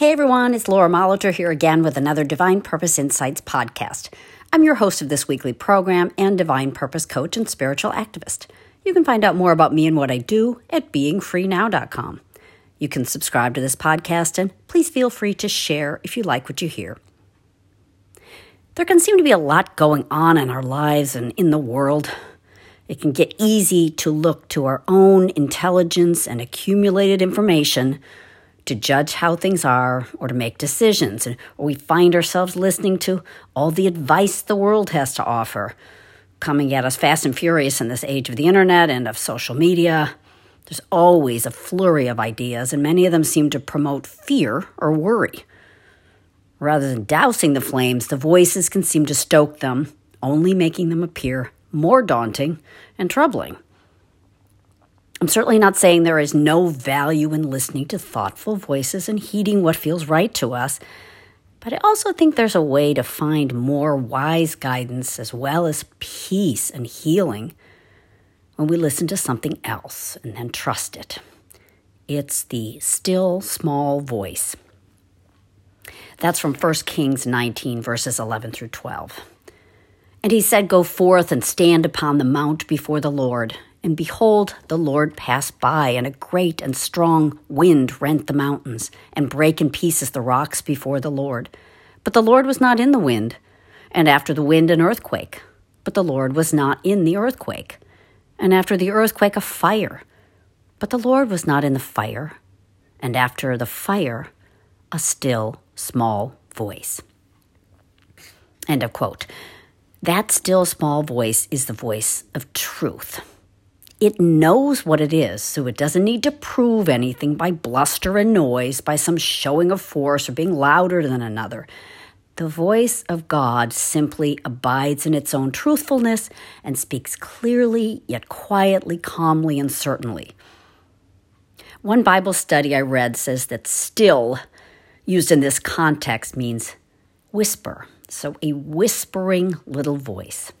Hey everyone, it's Laura Molitor here again with another Divine Purpose Insights podcast. I'm your host of this weekly program and Divine Purpose coach and spiritual activist. You can find out more about me and what I do at beingfreenow.com. You can subscribe to this podcast and please feel free to share if you like what you hear. There can seem to be a lot going on in our lives and in the world. It can get easy to look to our own intelligence and accumulated information to judge how things are or to make decisions. Or we find ourselves listening to all the advice the world has to offer, coming at us fast and furious in this age of the internet and of social media. There's always a flurry of ideas, and many of them seem to promote fear or worry. Rather than dousing the flames, the voices can seem to stoke them, only making them appear more daunting and troubling. I'm certainly not saying there is no value in listening to thoughtful voices and heeding what feels right to us, but I also think there's a way to find more wise guidance as well as peace and healing when we listen to something else and then trust it. It's the still small voice. That's from 1 Kings 19, verses 11 through 12. And he said, Go forth and stand upon the mount before the Lord and behold, the Lord passed by, and a great and strong wind rent the mountains, and brake in pieces the rocks before the Lord. But the Lord was not in the wind, and after the wind an earthquake. But the Lord was not in the earthquake, and after the earthquake a fire. But the Lord was not in the fire, and after the fire a still small voice. End of quote. That still small voice is the voice of truth. It knows what it is, so it doesn't need to prove anything by bluster and noise, by some showing of force or being louder than another. The voice of God simply abides in its own truthfulness and speaks clearly, yet quietly, calmly, and certainly. One Bible study I read says that still, used in this context, means whisper. So a whispering little voice.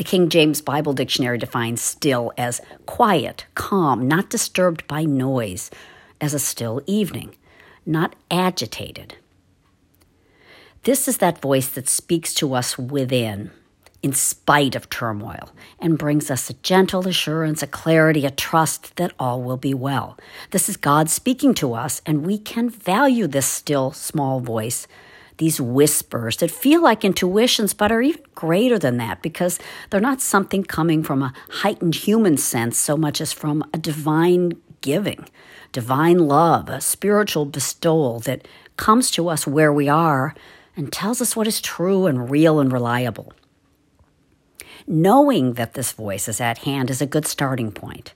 The King James Bible Dictionary defines still as quiet, calm, not disturbed by noise, as a still evening, not agitated. This is that voice that speaks to us within, in spite of turmoil, and brings us a gentle assurance, a clarity, a trust that all will be well. This is God speaking to us, and we can value this still small voice these whispers that feel like intuitions, but are even greater than that because they're not something coming from a heightened human sense so much as from a divine giving, divine love, a spiritual bestowal that comes to us where we are and tells us what is true and real and reliable. Knowing that this voice is at hand is a good starting point.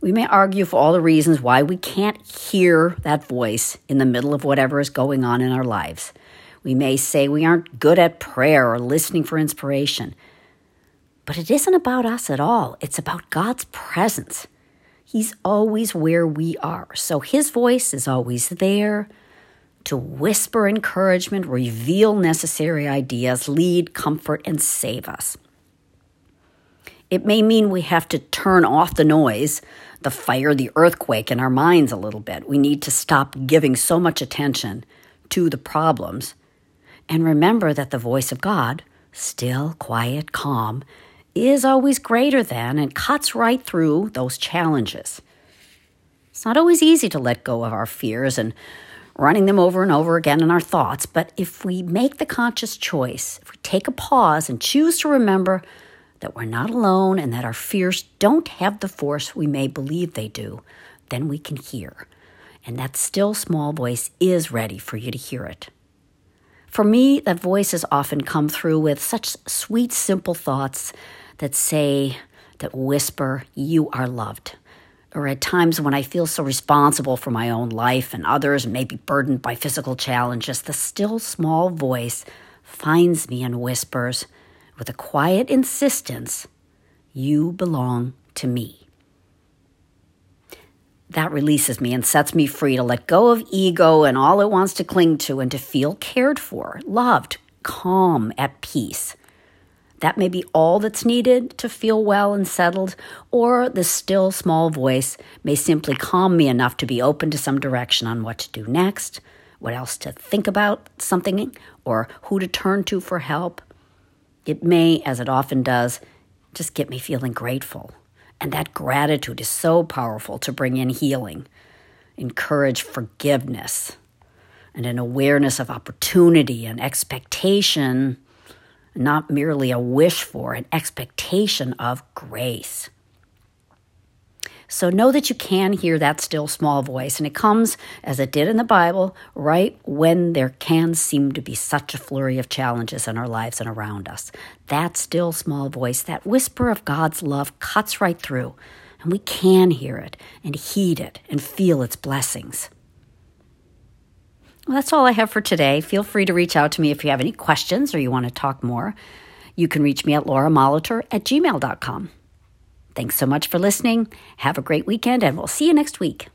We may argue for all the reasons why we can't hear that voice in the middle of whatever is going on in our lives. We may say we aren't good at prayer or listening for inspiration. But it isn't about us at all, it's about God's presence. He's always where we are, so His voice is always there to whisper encouragement, reveal necessary ideas, lead, comfort, and save us. It may mean we have to turn off the noise, the fire, the earthquake in our minds a little bit. We need to stop giving so much attention to the problems and remember that the voice of God, still, quiet, calm, is always greater than and cuts right through those challenges. It's not always easy to let go of our fears and running them over and over again in our thoughts, but if we make the conscious choice, if we take a pause and choose to remember that we're not alone and that our fears don't have the force we may believe they do, then we can hear. And that still small voice is ready for you to hear it. For me, that voice has often come through with such sweet, simple thoughts that say, that whisper, You are loved. Or at times when I feel so responsible for my own life and others, and maybe burdened by physical challenges, the still small voice finds me and whispers, with a quiet insistence, You belong to me. That releases me and sets me free to let go of ego and all it wants to cling to and to feel cared for, loved, calm, at peace. That may be all that's needed to feel well and settled, or the still small voice may simply calm me enough to be open to some direction on what to do next, what else to think about something, or who to turn to for help. It may, as it often does, just get me feeling grateful. And that gratitude is so powerful to bring in healing, encourage forgiveness, and an awareness of opportunity and expectation not merely a wish for, an expectation of grace. So know that you can hear that still small voice, and it comes, as it did in the Bible, right when there can seem to be such a flurry of challenges in our lives and around us. That still small voice, that whisper of God's love cuts right through, and we can hear it and heed it and feel its blessings. Well, that's all I have for today. Feel free to reach out to me if you have any questions or you want to talk more. You can reach me at lauramolitor at gmail.com. Thanks so much for listening. Have a great weekend, and we'll see you next week.